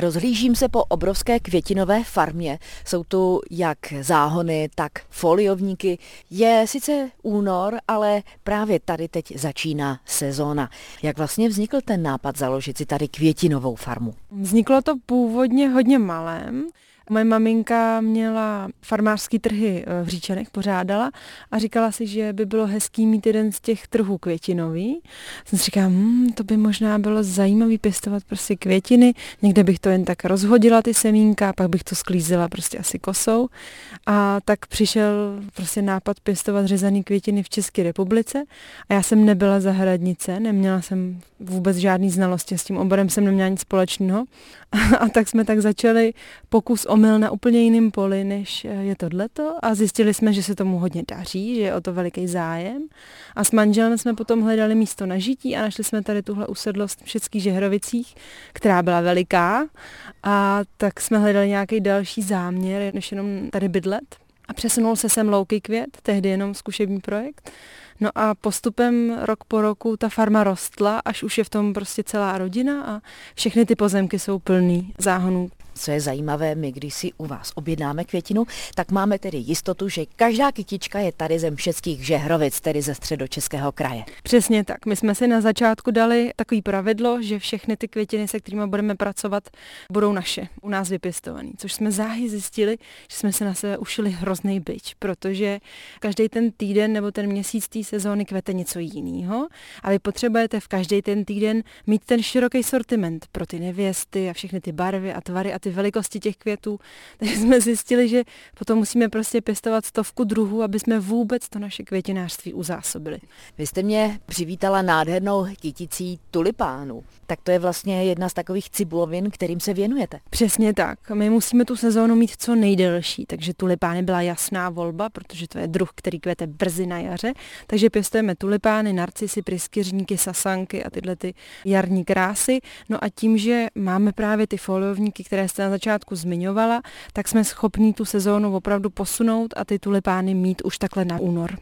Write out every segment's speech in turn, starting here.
Rozhlížím se po obrovské květinové farmě. Jsou tu jak záhony, tak foliovníky. Je sice únor, ale právě tady teď začíná sezóna. Jak vlastně vznikl ten nápad založit si tady květinovou farmu? Vzniklo to původně hodně malém. Moje maminka měla farmářský trhy eh, v Říčanech, pořádala a říkala si, že by bylo hezký mít jeden z těch trhů květinový. Jsem si říkala, hm, to by možná bylo zajímavý pěstovat prostě květiny, někde bych to jen tak rozhodila ty semínka, pak bych to sklízela prostě asi kosou. A tak přišel prostě nápad pěstovat řezaný květiny v České republice a já jsem nebyla zahradnice, neměla jsem vůbec žádný znalosti s tím oborem, jsem neměla nic společného. A tak jsme tak začali pokus o omyl na úplně jiném poli, než eh, je tohleto a zjistili jsme, že se tomu hodně daří, že je o to veliký zájem a s manželem jsme potom hledali místo na žití a našli jsme tady tuhle usedlost v Všetských Žehrovicích, která byla veliká a tak jsme hledali nějaký další záměr, než jenom tady bydlet. A přesunul se sem Louky květ, tehdy jenom zkušební projekt. No a postupem rok po roku ta farma rostla, až už je v tom prostě celá rodina a všechny ty pozemky jsou plný záhonů co je zajímavé, my když si u vás objednáme květinu, tak máme tedy jistotu, že každá kytička je tady ze Mšeckých Žehrovic, tedy ze středočeského kraje. Přesně tak. My jsme si na začátku dali takový pravidlo, že všechny ty květiny, se kterými budeme pracovat, budou naše, u nás vypěstované. Což jsme záhy zjistili, že jsme se na sebe ušili hrozný byč, protože každý ten týden nebo ten měsíc té sezóny kvete něco jiného a vy potřebujete v každý ten týden mít ten široký sortiment pro ty nevěsty a všechny ty barvy a tvary a ty velikosti těch květů. Takže jsme zjistili, že potom musíme prostě pěstovat stovku druhů, aby jsme vůbec to naše květinářství uzásobili. Vy jste mě přivítala nádhernou kyticí tulipánu. Tak to je vlastně jedna z takových cibulovin, kterým se věnujete. Přesně tak. My musíme tu sezónu mít co nejdelší, takže tulipány byla jasná volba, protože to je druh, který kvete brzy na jaře. Takže pěstujeme tulipány, narcisy, pryskyřníky, sasanky a tyhle ty jarní krásy. No a tím, že máme právě ty foliovníky, které jste na začátku zmiňovala, tak jsme schopni tu sezónu opravdu posunout a ty tulipány mít už takhle na únor.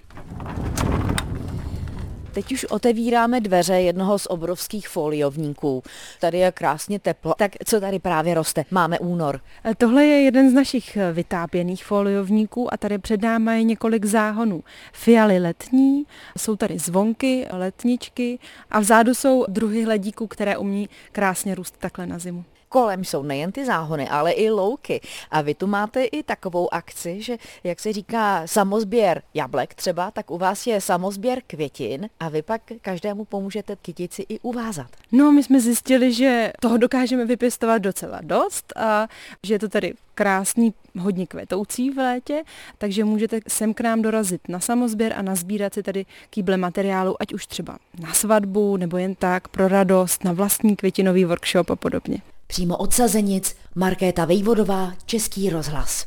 Teď už otevíráme dveře jednoho z obrovských foliovníků. Tady je krásně teplo. Tak co tady právě roste? Máme únor. E, tohle je jeden z našich e, vytápěných foliovníků a tady před námi je několik záhonů. Fialy letní, jsou tady zvonky, letničky a vzadu jsou druhy hledíků, které umí krásně růst takhle na zimu kolem jsou nejen ty záhony, ale i louky. A vy tu máte i takovou akci, že jak se říká samozběr jablek třeba, tak u vás je samozběr květin a vy pak každému pomůžete kytici i uvázat. No, my jsme zjistili, že toho dokážeme vypěstovat docela dost a že je to tady krásný, hodně kvetoucí v létě, takže můžete sem k nám dorazit na samozběr a nazbírat si tady kýble materiálu, ať už třeba na svatbu nebo jen tak pro radost, na vlastní květinový workshop a podobně. Přímo od Sazenic, Markéta Vejvodová, Český rozhlas.